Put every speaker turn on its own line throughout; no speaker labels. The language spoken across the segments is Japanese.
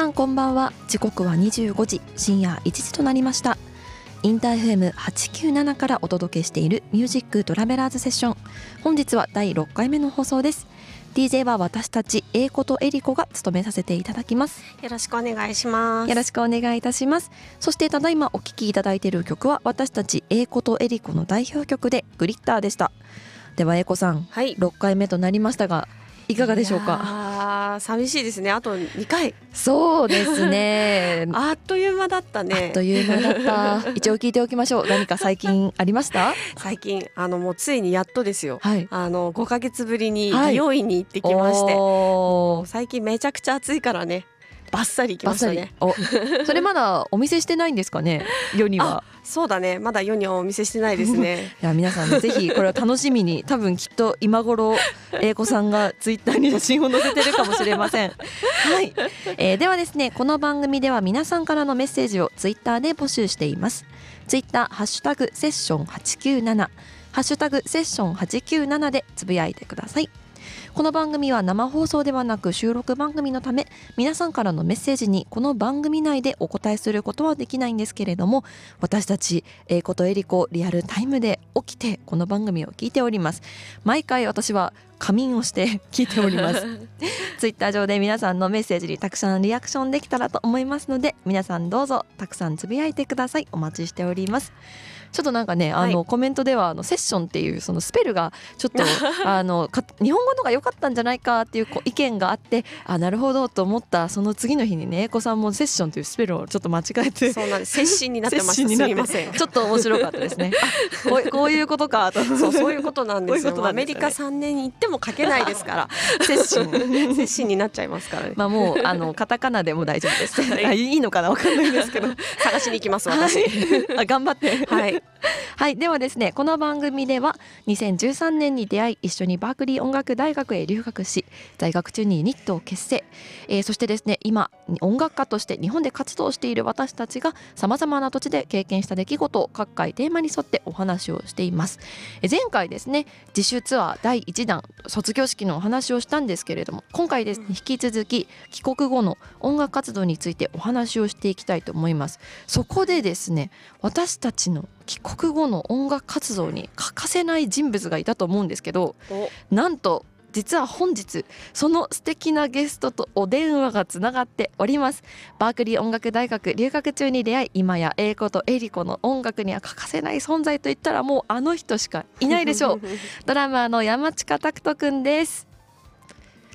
さんこんばんは。時刻は25時深夜1時となりました。インターフェム897からお届けしているミュージックトラベラーズセッション。本日は第6回目の放送です。DJ は私たち英子とエリコが務めさせていただきます。
よろしくお願いします。
よろしくお願いいたします。そしてただいまお聴きいただいている曲は私たち英子とエリコの代表曲でグリッターでした。では英子さん、はい、6回目となりましたがいかがでしょうか？
寂しいですね。あと2回。
そうですね。
あっという間だったね。
あっという間だった。一応聞いておきましょう。何か最近ありました？
最近あのもうついにやっとですよ、はい、あの5か月ぶりに美容院に行ってきまして、はい、最近めちゃくちゃ暑いからねバッサリきましたね。
お。それまだお見せしてないんですかね？世には。
そうだね。まだ世にはお見せしてないですね。
いや皆さんぜひこれを楽しみに。多分きっと今頃英子さんがツイッターに写真を載せてるかもしれません。はい、えー、ではですねこの番組では皆さんからのメッセージをツイッターで募集しています。ツイッターハッシュタグセッション897ハッシュタグセッション897でつぶやいてくださいこの番組は生放送ではなく収録番組のため皆さんからのメッセージにこの番組内でお答えすることはできないんですけれども私たち英子とエリコリアルタイムで起きてこの番組を聞いております。毎回私は仮眠をして聞いております。ツイッター上で皆さんのメッセージにたくさんリアクションできたらと思いますので皆さんどうぞたくさんつぶやいてください。お待ちしておりますちょっとなんかね、あの、コメントではあのセッションっていうそのスペルがちょっと あの日本語のが良かったんじゃないかっていう意見があってあなるほどと思ったその次の日にね英子さんもセッションというスペルをちょっと間違えて。
そうなんです。接心になってましたす。みません。
ちょっと面白かったですね。こうこういうことかと。
そうそういうことなんですよ、ね、アメリカ3年に行っても書けないですから。接心接心になっちゃいますからね。
まあもうあのカタカナでも大丈夫です、はい、いいのかな？わかんないですけど。
探しに行きます私、はい、
あ頑張って。
はい
はいではですねこの番組では2013年に出会い一緒にバークリー音楽大学へ留学し在学中にニットを結成、えー、そしてですね今音楽家として日本で活動している私たちがさまざまな土地で経験した出来事を各回テーマに沿ってお話をしています、えー、前回ですね自主ツアー第1弾卒業式のお話をしたんですけれども今回ですね引き続き帰国後の音楽活動についてお話をしていきたいと思います。そこでですね私たちの帰国後の音楽活動に欠かせない人物がいたと思うんですけどなんと実は本日その素敵なゲストとお電話がつながっております。バークリー音楽大学留学中に出会い今や英子とエリコの音楽には欠かせない存在といったらもうあの人しかいないでしょう。ドラマーの山近拓人くんです。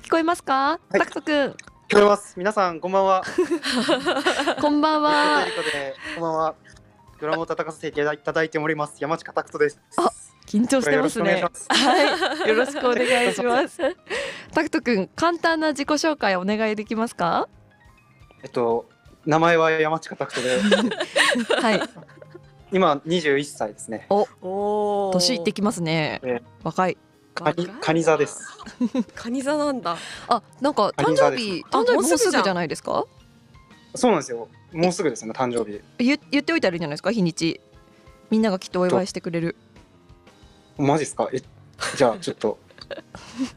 聞こえますか、
はい、
拓人くん。
聞こえます。皆さんこんばんは。
こんばんは。
こんばんはドラムを叩かせていただいております。山近拓人です。
あ緊張してますね。はい。よろしくお願いします。拓人くん簡単な自己紹介お願いできますか？
えっと名前は山近拓人で。
はい。
今二十一歳ですね。
お。年いってきますね、えー、若い。
カニカニ座です。
カニ座なんだ。
あなんか誕生日誕生日もうすぐじゃないですか？
そうなんですよ。もうすぐですね誕生日。
言言っておいたらいいんじゃないですか日にち。みんながきっとお祝いしてくれる。
マジっすか？えじゃあちょっと。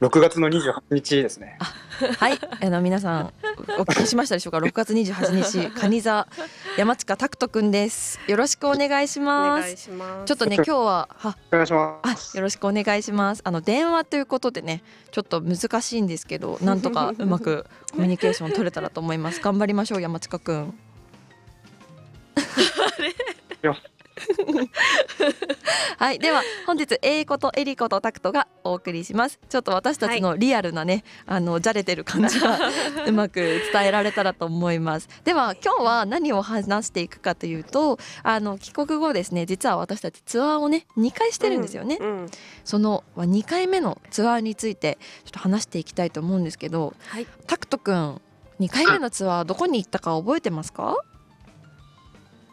6月の28日ですね。
はい。あの皆さんお聞きしましたでしょうか？6月28日蟹座山近拓人くんです。よろしくお願いします。ちょっとね今日は
はお願いしま
す。よろしくお願いします。あの電話ということでねちょっと難しいんですけどなんとかうまく コミュニケーション取れたらと思います。頑張りましょう山近くん はいでは本日英子とエリコとタクトがお送りします。ちょっと私たちのリアルなね、はい、あのじゃれてる感じがうまく伝えられたらと思います。では今日は何を話していくかというとあの帰国後ですね実は私たちツアーをね2回してるんですよね、うんうん、その2回目のツアーについてちょっと話していきたいと思うんですけど、はい、タクトくん2回目のツアーどこに行ったか覚えてますか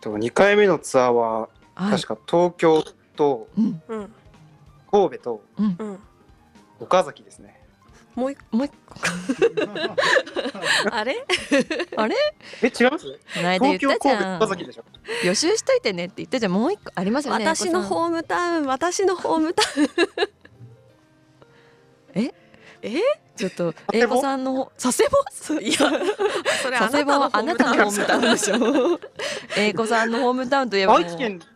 ？2回目のツアーは確か東京と神戸と岡崎ですね。
もう一
もう一個。
あれ？
あれ？
え違います？東京神戸岡崎でしょ。
予習しといてねって言ってじゃもう一個ありますよね
私のホームタウン私のホームタウン。
え？
え？
ちょっと英子さんの佐世保？いやそれ佐世保はあなたのホームタウンでしょ。英子さんのホームタウンといえば
愛知県え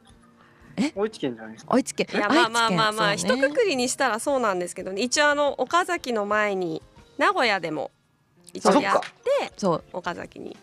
愛知県じゃないですか。
愛知県。
いやまあまあまあまあ、ね、一括りにしたらそうなんですけど、ね、一応あの岡崎の前に名古屋でも一応やってそう。岡崎に。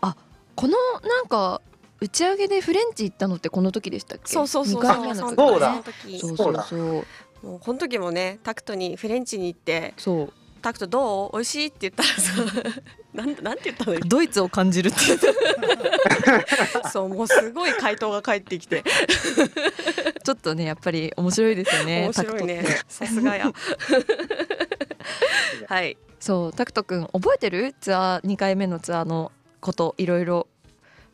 あこのなんか打ち上げでフレンチ行ったのってこの時でしたっけ？
そうそうそう
そう。そうそう
そうそう。
もうこの時もねタクトにフレンチに行って
そう
タクトどう？美味しいって言ったらさ なんなんて言ったの？
ドイツを感じるって。
そうもうすごい回答が返ってきて。
ちょっとねやっぱり面白いですよね
面白いね。さすがや。はい。
そうタクト君覚えてる？ツアー2回目のツアーのこといろいろ。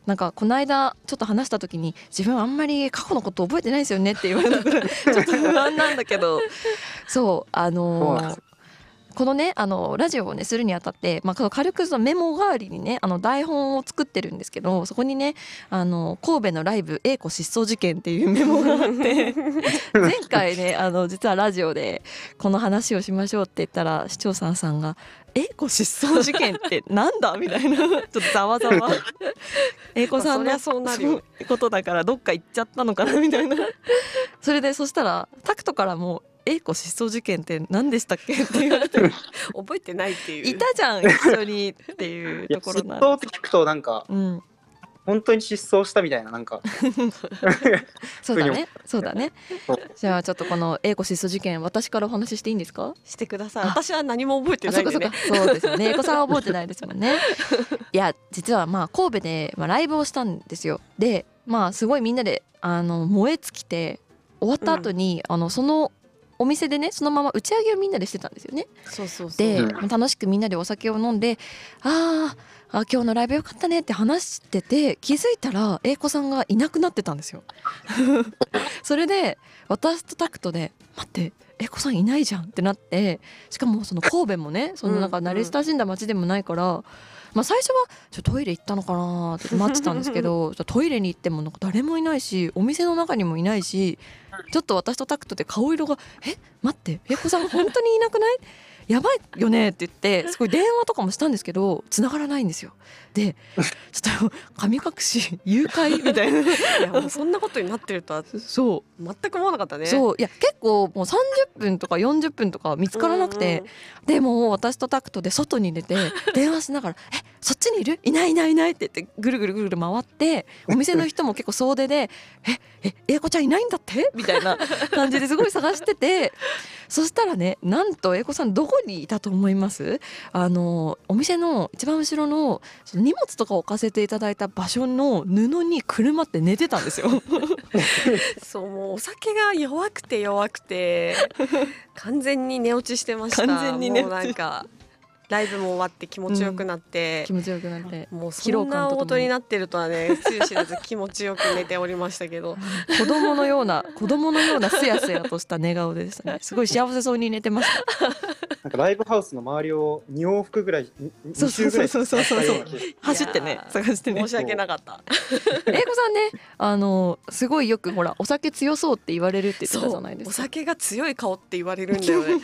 なんかこの間ちょっと話した時に自分あんまり過去のこと覚えてないですよねって言われたからちょっと不安なんだけど。そうあのー、このねあのラジオをねするにあたって、まあ、軽くそのメモ代わりにねあの台本を作ってるんですけどそこにねあの神戸のライブ「英子失踪事件」っていうメモがあって 前回ねあの実はラジオでこの話をしましょうって言ったら視聴者さんが「英子失踪事件ってなんだ?」みたいなちょっとざわざわ。英子さんのそうなることだからどっか行っちゃったのかなみたいな。それでそしたらタクトからも英子失踪事件って何でしたっけ？って言われて
覚えてないっていう。
いたじゃん一緒にっていうところ
な失踪って聞くとなんか、うん、本当に失踪したみたいななんか。
そうだね。そうだね。じゃあちょっとこの英子失踪事件私からお話ししていいんですか？
してください。私は何も覚えてないんで、ね、
そうですよね。英子さんは覚えてないですもんね。いや実はまあ神戸で、まあ、ライブをしたんですよ。でまあすごいみんなであの燃え尽きて終わった後に、うん、あのそのお店でねそのまま打ち上げをみんなでしてたんですよね。
そうそう
で、楽しくみんなでお酒を飲んでああ今日のライブよかったねって話してて気づいたら英子さんがいなくなってたんですよ。それで私とタクトで「待って英子さんいないじゃん」ってなってしかもその神戸もねそのなんか慣れ親しんだ街でもないから。うんうんまあ、最初はちょトイレ行ったのかなって待ってたんですけど トイレに行ってもなんか誰もいないしお店の中にもいないしちょっと私とタクトで顔色が「え待ってえこさん本当にいなくない？やばいよねって言ってすごい電話とかもしたんですけど繋がらないんですよ。でちょっと神隠し誘拐みたいな い
やもうそんなことになってるとはそう全く思わなかったね。
そういや結構もう30分とか40分とか見つからなくてでも私とタクトで外に出て電話しながら「えそっちにいる？いないいないいない」って言ってぐるぐるぐるぐる回ってお店の人も結構総出で「ええ英子ちゃんいないんだって?」みたいな感じですごい探しててそしたらねなんと英子さんどこにいたと思います？あのお店の一番後ろのその荷物とか置かせていただいた場所の布に車って寝てたんですよ。
そうもうお酒が弱くて弱くて完全に寝落ちしてました。
完全にね
なんかライブも終わって気持ちよくなって、
うん、気持ちよくなって
もうそんな音に。なってるとはねつゆ知らず気持ちよく寝ておりましたけど。
子供のような子供のようなすやすやとした寝顔でしたね。すごい幸せそうに寝てました。
なんかライブハウスの周りを2往復ぐらい2周ぐらい
そうそうそうそう。走ってね探してね。
申し訳なかった。
英子さんねあのすごいよくほらお酒強そうって言われるって言ってたじゃないです
か。お酒が強い顔って言われるんだよね。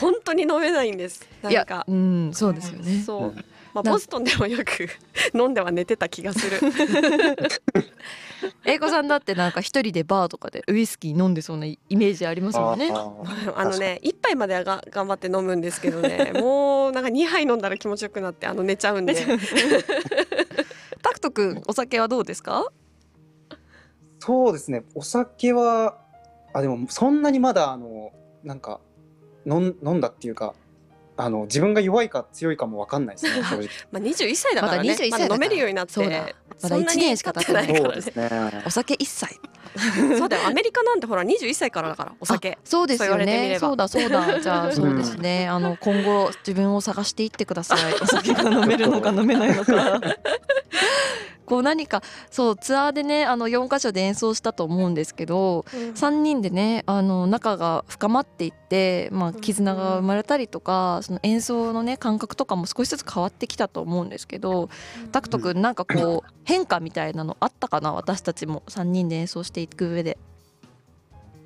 本当に飲めないんです。なんか。
うんそうですよね。
そう、まあ、ボストンでもよく飲んでは寝てた気がする。
英子さんだってなんか一人でバーとかでウイスキー飲んでそうなイメージありますもんね。
あのね一杯まではが頑張って飲むんですけどね。もうなんか二杯飲んだら気持ちよくなってあの寝ちゃうんで。
タクト君お酒はどうですか？
そうですね。お酒はあでもそんなにまだあのなんか飲飲んだっていうかあの自分が弱いか強いかも分かんないですね 正直。
まあ21歳だからね、まだ飲めるようになって
そうだ。まだ1年しか経ってないからね。ね。お酒一切。
そうだよ。アメリカなんてほら21歳からだからお酒。
そうですよね。そうだそうだ。じゃあそうですね、あの今後自分を探していってください。お酒が飲めるのか 飲めないのかこう何かそうツアーでねあの4か所で演奏したと思うんですけど、うん、3人でねあの仲が深まっていって、まあ、絆が生まれたりとか、その演奏のね感覚とかも少しずつ変わってきたと思うんですけど、うん、タクト君なんかこう変化みたいなのあったかな？私たちも3人で演奏していく上で。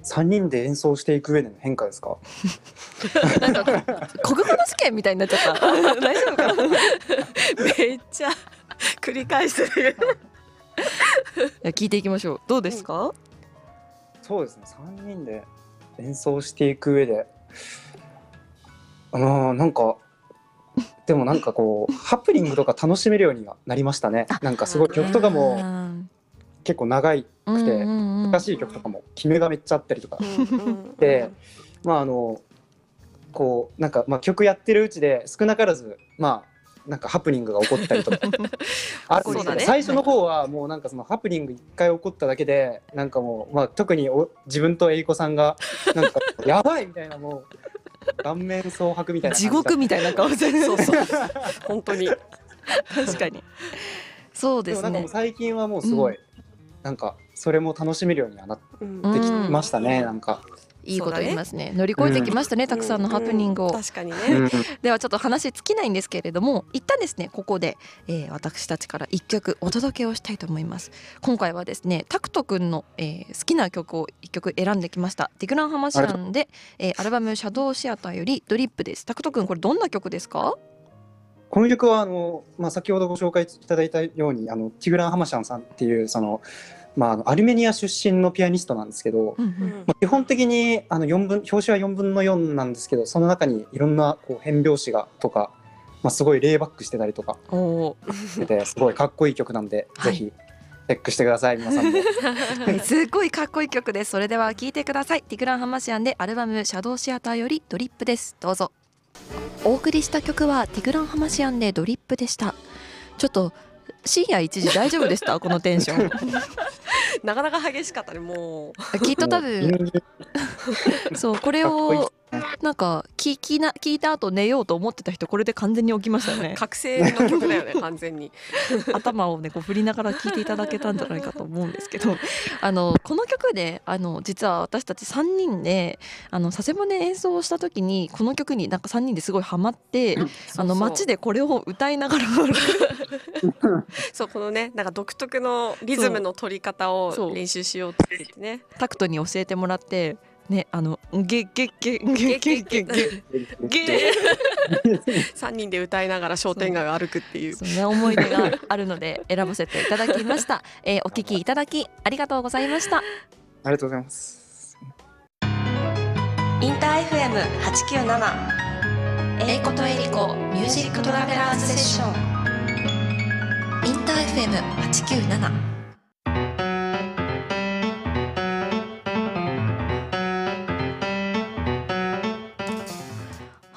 三人で演奏していく上での変化ですか？
なんか国語の試験みたいになっちゃった。大丈夫かな？
めっちゃ 繰り返してる。
聞いていきましょう。どうですか、うん、
そうですね。三人で演奏していく上で。あのなんかでもなんかこう ハプニングとか楽しめるようにはなりましたね。なんかすごい曲とかも結構長くて難しい曲とかも決めがめっちゃあったりとか。でまああのこうなんかまあ曲やってるうちで少なからずまあなんかハプニングが起こったりとか。あるんですけど、ね、最初の方はもうなんかそのハプニング一回起こっただけでなんかもう、まあ、特にお自分とえいこさんがなんかやばいみたいなもう顔面蒼白みたいな
地獄みたいな顔して
そうそう。本当に。
確かに。そうですね。
で最近はもうすごい、うん、なんかそれも楽しめるようにはなってきましたね、うん、なんか
いいこと言いますね、ね、乗り越えてきましたね、うん、たくさんのハプニングを、
確かにね、
ではちょっと話尽きないんですけれども一旦ですねここで、えー、私たちから一曲お届けをしたいと思います。今回はですねタクト君の、えー、好きな曲を一曲選んできました。ディグランハマシアンで、えー、アルバムシャドウシアターよりドリップです。タクト君これどんな曲ですか？
この曲はあの、まあ、先ほどご紹介いただいたようにあのティグラン・ハマシャンさんっていうそのまあ、アルメニア出身のピアニストなんですけど、うんうん、まあ、基本的にあの4分表紙は4分の4なんですけどその中にいろんなこう変拍子がとか、まあ、すごいレイバックしてたりとかしてすごいかっこいい曲なんで、はい、ぜひチェックしてください皆さんも。
すごいかっこいい曲です。それでは聴いてください。ティグランハマシアンでアルバムシャドウシアターよりドリップです。どうぞ。お送りした曲はティグランハマシアンでドリップでした。ちょっと深夜1時大丈夫でした？このテンション。
なかなか激しかったねも
う。きっと多分。そうこれをなんか聞きな聞いた後寝ようと思ってた人これで完全に起きましたね。
覚醒の曲だよね 完全に。
頭をねこう振りながら聞いていただけたんじゃないかと思うんですけど。あのこの曲であの実は私たち3人であの佐世保で演奏した時にこの曲になんか3人ですごいハマってあの街でこれを歌いながら。
そうこのねなんか独特のリズムの取り方を練習しようって言ってね。
タクトに教えてもらってねあのげげげげげげげゲ
三人で歌いながら商店街を歩くっていう
そん思い出があるので選ばせていただきました、えー、お聞きいただきありがとうございましたあ
りがとうございます
インター F. M. 八九七エイコとエリコミュージックトラベラーズセッションインター F. M. 八九七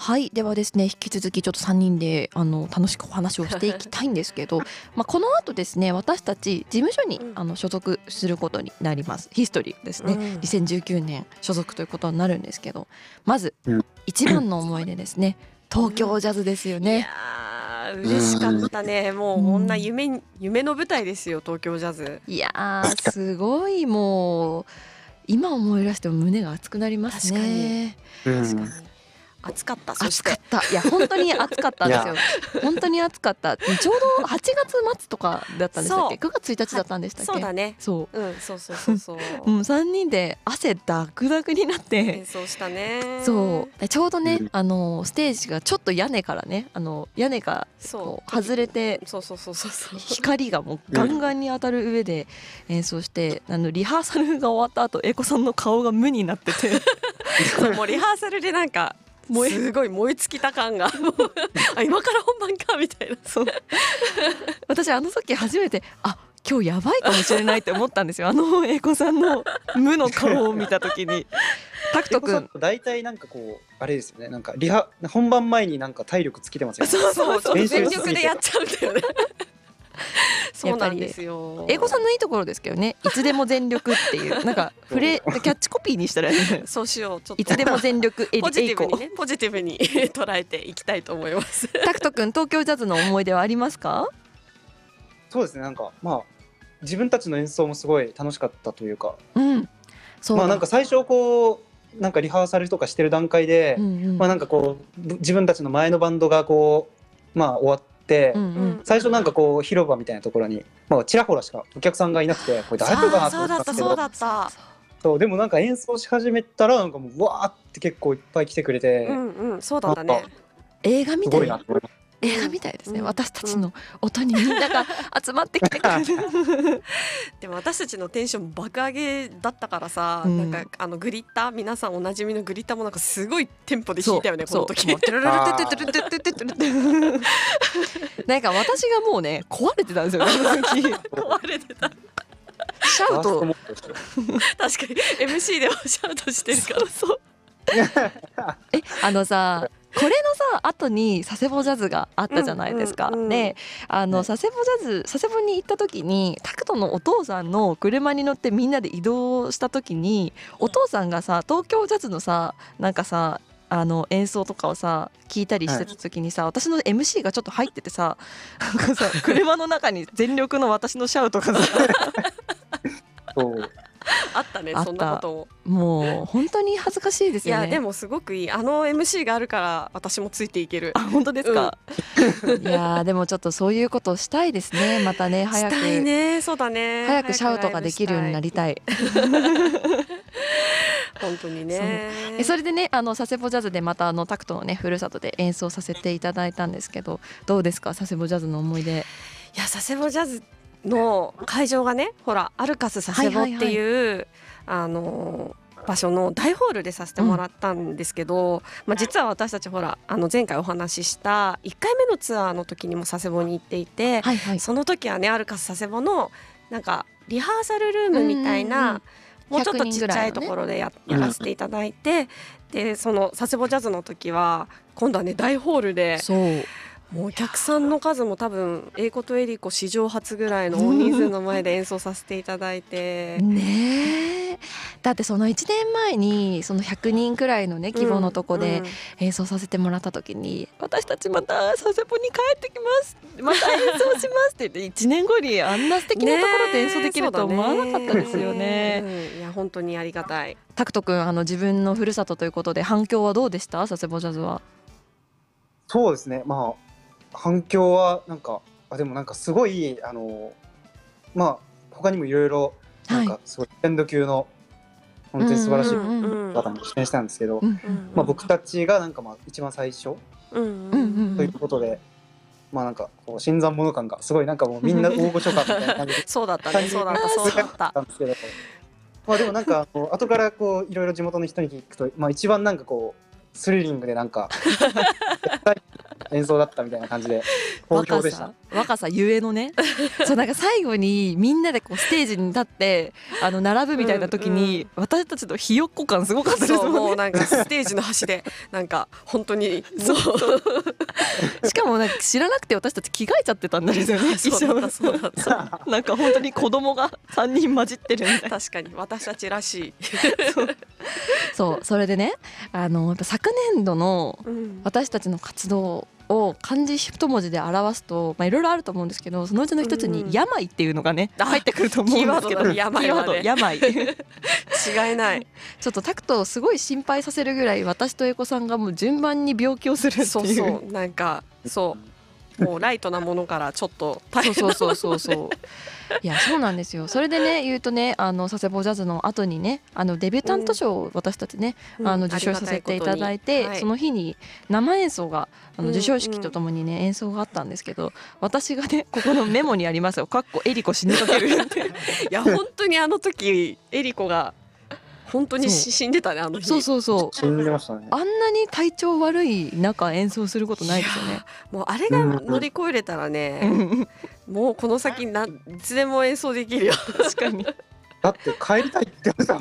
はいではですね引き続きちょっと3人であの楽しくお話をしていきたいんですけど まあこの後ですね私たち事務所に、あの所属することになります。ヒストリーですね、うん、2019年所属ということになるんですけどまず、一番の思い出ですね。東京ジャズですよね。
嬉しかったね、もうこんな夢夢の舞台ですよ東京ジャズ。
いやすごい。もう今思い出しても胸が熱くなりますね。
確かに暑かった。
暑かった。いや本当に暑かったんですよ。本当に暑かった。ちょうど8月末とかだったんでしたっけ？9月1日だったんでしたっけ？
そうだね。
そ
う、うん、そうそうそうそう。
うん、3人で汗ダクダクになって。
演奏したね。
そう。ちょうどね、うん、あのステージがちょっと屋根からねあの屋根がそう。外れて
そうそうそうそう
光がもうガンガンに当たる上で演奏して、あのリハーサルが終わった後英子さんの顔が無になってて。
もうリハーサルでなんかすごい燃え尽きた感が。あ今から本番かみたいな。そう。
私あの時初めてあ今日やばいかもしれないって思ったんですよ。あの英子さんの無の顔を見た時に。タクト君。
大体なんかこうあれですよね。なんかリハ本番前になんか体力尽きてますよね。
そうそうそう。全力でやっちゃうんだよね そうなんですよ。
英語さんのいいところですけどね。いつでも全力っていう なんかフレキャッチコピーにしたら、ね、
そうしよう。ちょっ
といつでも全力エリ
ポジティブにねポジティブに 捉えていきたいと思います。
タクト君東京ジャズの思い出はありますか？
そうですねなんかまあ自分たちの演奏もすごい楽しかったというか。
うん。
そうまあなんか最初こう。なんかリハーサルとかしてる段階で、うんうん、まあなんかこう自分たちの前のバンドがこうまあ終わっ、うんうん、最初なんかこう広場みたいなところに、まあ、ちらほらしかお客さんがいなくてこれ大丈夫かなと思ったんですけど。そうでもなんか演奏し始めたらなんかもうわーって結構いっぱい来てくれて、
うんうんそうだったね。
映画みたいな
すごいな
映画みたいですね、うん、私たちの音にみんなが集まってきてくれる。
でも私たちのテンション爆上げだったからさ、うん、なんかあのグリッター皆さんおなじみのグリッターもなんかすごいテンポで弾いたよねこの時。なん
か私がもうね壊れてたんですよ
壊れてた。
シャウト。確か
に。MC ではシャウトしてるから。そう。
えあのさこれのさ後に佐世保ジャズがあったじゃないですか。うんうんうん、であの佐世保ジャズ佐世保に行った時にタクトのお父さんの車に乗ってみんなで移動した時にお父さんがさ東京ジャズのさなんかさあの演奏とかをさ聞いたりしてた時にさ、はい、私の MC がちょっと入っててさなんかさ車の中に全力の私のシャウトがさ。
そう
あったねそんなこと
ももう本当に恥ずかしいですよ
ね。いやでもすごくいい。あの MC があるから私もついていける。
あ本当ですか、うん、いやでもちょっとそういうことしたいですね。またね早く。
したいね。そうだね。
早くシャウトができるようになりたい。
本当にね。
そそれでねあの佐世保ジャズでまたあのタクトのねふるさとで演奏させていただいたんですけどどうですか？佐世保ジャズの思い出。
いや佐世保ジャズの会場がねほらアルカス佐世保っていう、はいはいはい、あの場所の大ホールでさせてもらったんですけど、うん、まあ、実は私たちほらあの前回お話しした1回目のツアーの時にも佐世保に行っていて、はいはい、その時はねアルカス佐世保のなんかリハーサルルームみたいな、もうちょっとちっちゃいところでや,、やらせていただいて、でその佐世保ジャズの時は今度はね大ホールで。
そう
もうお客さんの数も多分英子とエリコ史上初ぐらいの大人数の前で演奏させていただいて。
ねだってその1年前にその100人くらいのね規模のとこで演奏させてもらった時に、うん、私たちまた佐世保に帰ってきます。また演奏しますって言って1年後にあんな素敵なところで演奏できると思わなかったですよね。
ねうん、いや本当にありがたい。
タクト君あの自分のふるさとということで反響はどうでした？佐世保ジャズは。
そうですね。まあ反響はなんかあでもなんかすごいあのまあ他にもいろい。ろなんかすごいレンド級の本当に素晴らしい方に出演したんですけど、まあ、僕たちがなんかまあ一番最初ということで。まあなんかこう新参者感がすごいなんかもうみんな 大御所感みたいな感じで
そうだったね。そうだったそうだった。んですけど。
まあでもなんかこう後からこういろいろ地元の人に聞くとまあ一番なんかこうスリリングでなんか 演奏だったみたいな感じで好評でした。
若さゆえのね。そうなんか最後にみんなでこうステージに立ってあの並ぶみたいな時に、うんうん、私たちのひよっこ感すごかったですもんね。
もうなんかステージの端でなんか本当に
そう。しかもなんか知らなくて私たち着替えちゃってたんですよね
そうだそうだった。
なんか本当に子供が3人混じってるみたい
な。確かに私たちらしい。
そう。それでねあの昨年度の私たちの活動を漢字一文字で表すといろいろあると思うんですけどそのうちの一つに「病」っていうのがね、入ってくると思うんですけど。
病は、
ね、病。違
いない。
ちょっとタクトをすごい心配させるぐらい私とエコさんがもう順番に病気をするっていう。
そうそう。なんかそうもうライトなものからちょっと大変
そうそうそうそういやそうなんですよ。それでね言うとねあの佐世保ジャズの後にねあのデビュータント賞を私たちね、うん、あの受賞させていただいて、はい、その日に生演奏があの授賞式とともにね、うん、演奏があったんですけど私がねここのメモにありますよ「かっこエリコ死にかける」って。い
や本当にあの時エリコが本当に死んでたねあの日。
そうそうそう。
死んでましたね。
あんなに体調悪い中演奏することないですよね。
もうあれが乗り越えれたらね、もうこの先ないつでも演奏できるよ。
確かに。
だって帰りたいって言って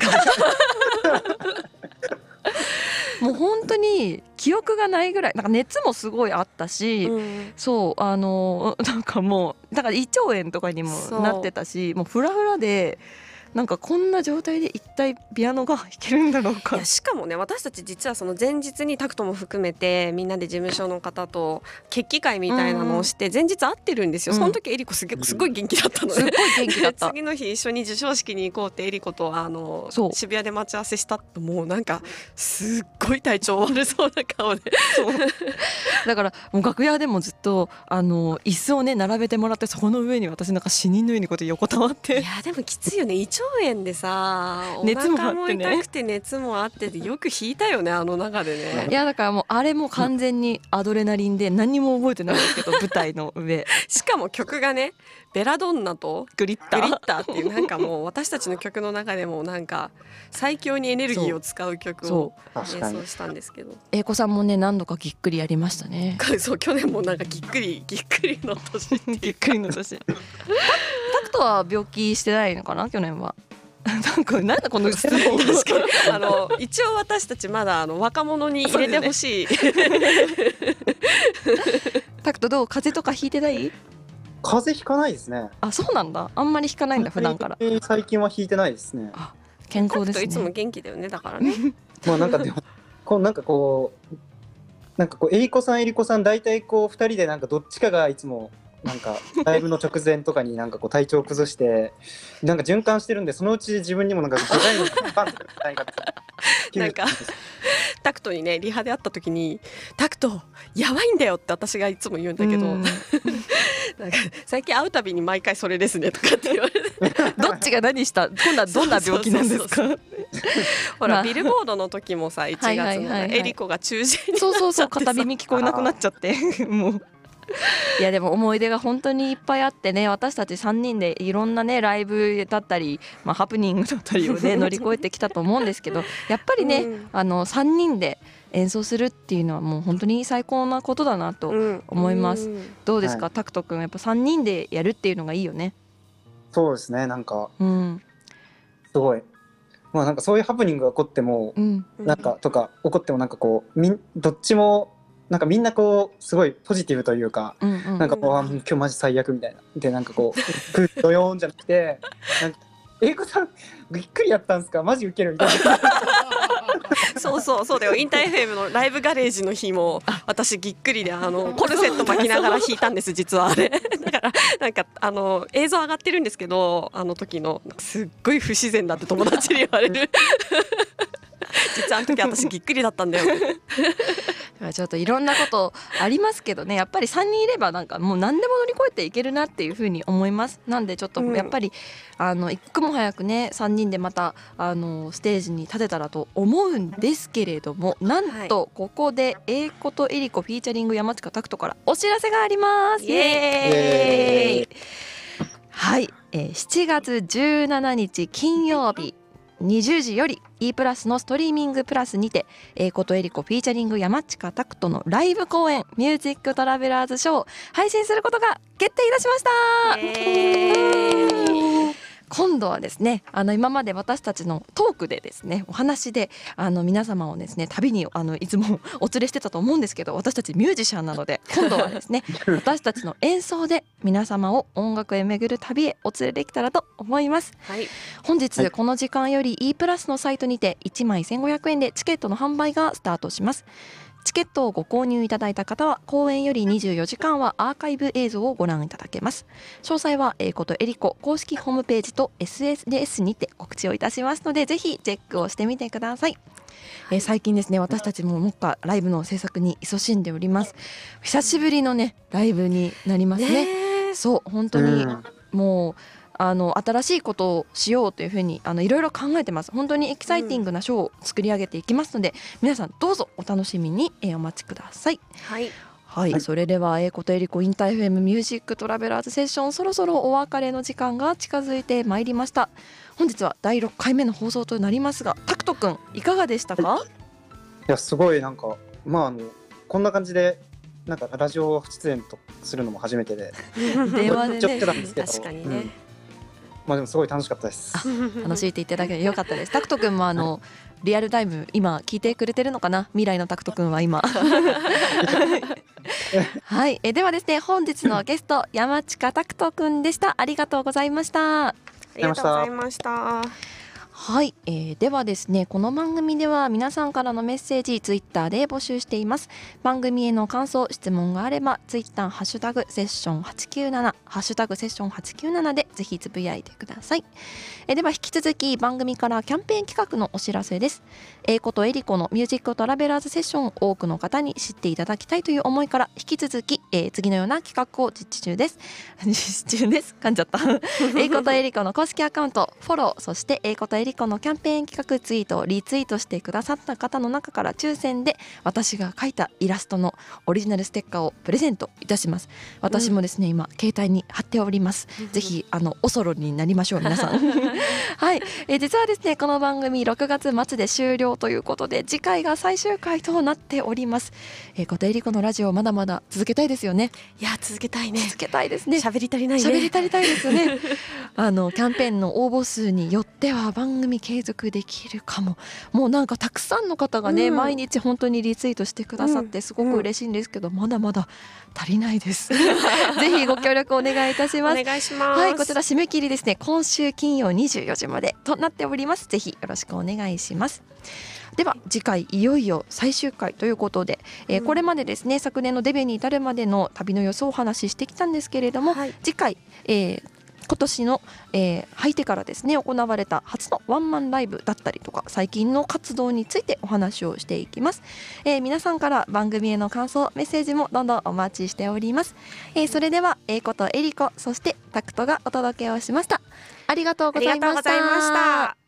もう本当に記憶がないぐらいなんか熱もすごいあったし、うん、そうあのなんかもうだから胃腸炎とかにもなってたしもうフラフラでなんかこんな状態で一体ピアノが弾けるんだろうか。
しかもね私たち実はその前日にタクトも含めてみんなで事務所の方と決起会みたいなのをして前日会ってるんですよ、うん、その時エリコすすごい元気だったので、
すごい元気だった。
次の日一緒に授賞式に行こうってエリコとあの渋谷で待ち合わせしたともうなんかすっごい体調悪そうな顔で。
だからもう楽屋でもずっとあの椅子をね並べてもらってそこの上に私なんか死人のようにこうやって横たわって。
いやでもきついよね。胃腸炎でさお
熱も
痛くて熱もあっててよく引いたよねあの中でね。
いやだからもうあれも完全にアドレナリンで何にも覚えてないですけど 舞台の上。
しかも曲がねベラドンナと
グリッター。
グリッターっていうなんかもう私たちの曲の中でもなんか最強にエネルギーを使う曲を演奏したんですけど。
英子さんもね何度かぎっくりやりましたね。
そう去年もなんかぎっくりぎっくりの年っていう
ぎっくりの年クトは病気してないのかな？去年は。なんかなんだこの質問。
確かに。あの一応私たちまだあの若者に入れてほしい、
タクトどう？風邪とかひいてない？
風邪ひかないですね。
あそうなんだ。あんまりひかないんだ普段から。
最近はひいてないですね。
健康です
といつも
ね
元気だよねだからね。
まあなんかでもこうなんかこうなんかこうえりこさんえりこさん大体こう二人でなんかどっちかがいつもなんかライブの直前とかになんかこう体調崩してなんか循環してるんでそのうち自分にもなんかデザインのパンとかないかって
なんかタクトにねリハで会った時に「タクトやばいんだよ」って私がいつも言うんだけど、
うん。
なんか最近会うたびに毎回それですねとかって言われて。
どっちが何した？今度はどんな病気なんですか？
ほら、
まあ。
ビルボードの時もさ1月の
はい
エリコが中耳に
そうそうそう。片耳聞こえなくなっちゃって。もういやでも思い出が本当にいっぱいあってね私たち3人でいろんなねライブだったり、まあ、ハプニングだったりをね 乗り越えてきたと思うんですけどやっぱりね、
うん。
あの3人で演奏するっていうのはもう本当に最高なことだなと、
うん。
思います。
うん。
どうですか、
は
タクト君やっぱ3人でやるっていうのがいいよね。
そうですね。なんか
うん。
すごい。まあなんかそういうハプニングが起こっても
うん。
なんかとか起こってもなんかこうみんどっちもなんかみんなこうすごいポジティブというか
うんうん
なんかこう、今日マジ最悪みたいな。で、なんかこう、ドヨーンじゃなくて、なんか、英子さん、びっくりやったんすか？マジウケるみたいな。
そうそうそうだよ。インター FM のライブガレージの日も私ぎっくりであのコルセット巻きながら弾いたんです実はあれ。だからなんかあの映像上がってるんですけどあの時のすっごい不自然だって友達に言われる。実はあの時私ぎっくりだったんだよ
ちょっといろんなことありますけどね。やっぱり3人いればなんかもう何でも乗り越えていけるなっていうふうに思います。なんでちょっと
うん。
やっぱり、あの一刻も早くね3人でまたあのステージに立てたらと思うんですけれどもなんとここで英子とエリコフィーチャリング山近拓人からお知らせがあります。
イエーイ。
はい、えー7月17日金曜日20時より E プラスのストリーミングプラスにて英子とエリコフィーチャリング山近拓人のライブ公演ミュージックトラベラーズショー配信することが決定いたしました。今度はですねあの今まで私たちのトークでですねお話であの皆様をですね旅にあのいつも お連れしてたと思うんですけど私たちミュージシャンなので今度はですね 私たちの演奏で皆様を音楽へ巡る旅へお連れできたらと思います。
はい。
本日、
はい。
この時間より E プラスのサイトにて1枚1500円でチケットの販売がスタートしますチケットをご購入いただいた方は公演より24時間はアーカイブ映像をご覧いただけます。詳細は英子とエリコ公式ホームページと SNS にて告知をいたしますのでぜひチェックをしてみてください、えー最近ですね私たちももっかライブの制作に勤しんでおります。久しぶりのねライブになりますね。
ね
そう本当に
うん。
もうあの新しいことをしようというふうにあのいろいろ考えてます。本当にエキサイティングなショーを作り上げていきますので、皆さんどうぞお楽しみに、えーお待ちください。
はい。
はい、
はい。
それでは英子とエリコインター FM ミュージックトラベラーズセッションそろそろお別れの時間が近づいてまいりました。本日は第6回目の放送となりますがタクトくんいかがでしたか？
い。や、すごいなんか、まああの、こんな感じで、なんかラジオ出演とするのも初めてで、
電話で
ちょっ
ね
となんですけど、
確かにね。
うんまあでもすごい楽しかったです。
楽しんでいただけてよかったです。タクトくんもあのリアルタイム今聞いてくれてるのかな？未来のタクトくんは今。はい。えではですね本日のゲスト山近タクトくんでした。ありがとうございました。
ありがとうございました
はい、えー、ではですねこの番組では皆さんからのメッセージツイッターで募集しています。番組への感想質問があればツイッターハッシュタグセッション897ハッシュタグセッション897でぜひつぶやいてください、えー、では引き続き番組からキャンペーン企画のお知らせです。英子とエリコのミュージックトラベラーズセッションを多くの方に知っていただきたいという思いから引き続き、えー、次のような企画を実施中です。実施中です。噛んじゃった。とエリコの公式アカウントフォローそして英子とエリコのキャンペーン企画ツイートをリツイートしてくださった方の中から抽選で私が描いたイラストのオリジナルステッカーをプレゼントいたします。私もですね、うん、今携帯に貼っております、うん、ぜひあのおそろになりましょう皆さん。はい、えー、実はですねこの番組6月末で終了ということで次回が最終回となっております。えー、琴恵理子のラジオまだまだ続けたいですよね。
いや続けたいね。
続けたいですね。
喋り足りないね。
喋り足りたいですね。あのキャンペーンの応募数によっては番組継続できるかも。もうなんかたくさんの方がね、うん、毎日本当にリツイートしてくださってすごく嬉しいんですけど、うん、まだまだ足りないです。ぜひご協力お願いいたします。
お願いします。
はいこちら締め切りですね。今週金曜24時までとなっております。ぜひよろしくお願いします。では次回いよいよ最終回ということで、えー、これまでですね昨年のデビューに至るまでの旅の様子をお話ししてきたんですけれども、はい、次回、えー、今年の、えー、入ってからですね。行われた初のワンマンライブだったりとか最近の活動についてお話をしていきます、えー、皆さんから番組への感想メッセージもどんどんお待ちしております、えー、それではえいことえりこそしてタクトがお届けをしました。ありがとうございました。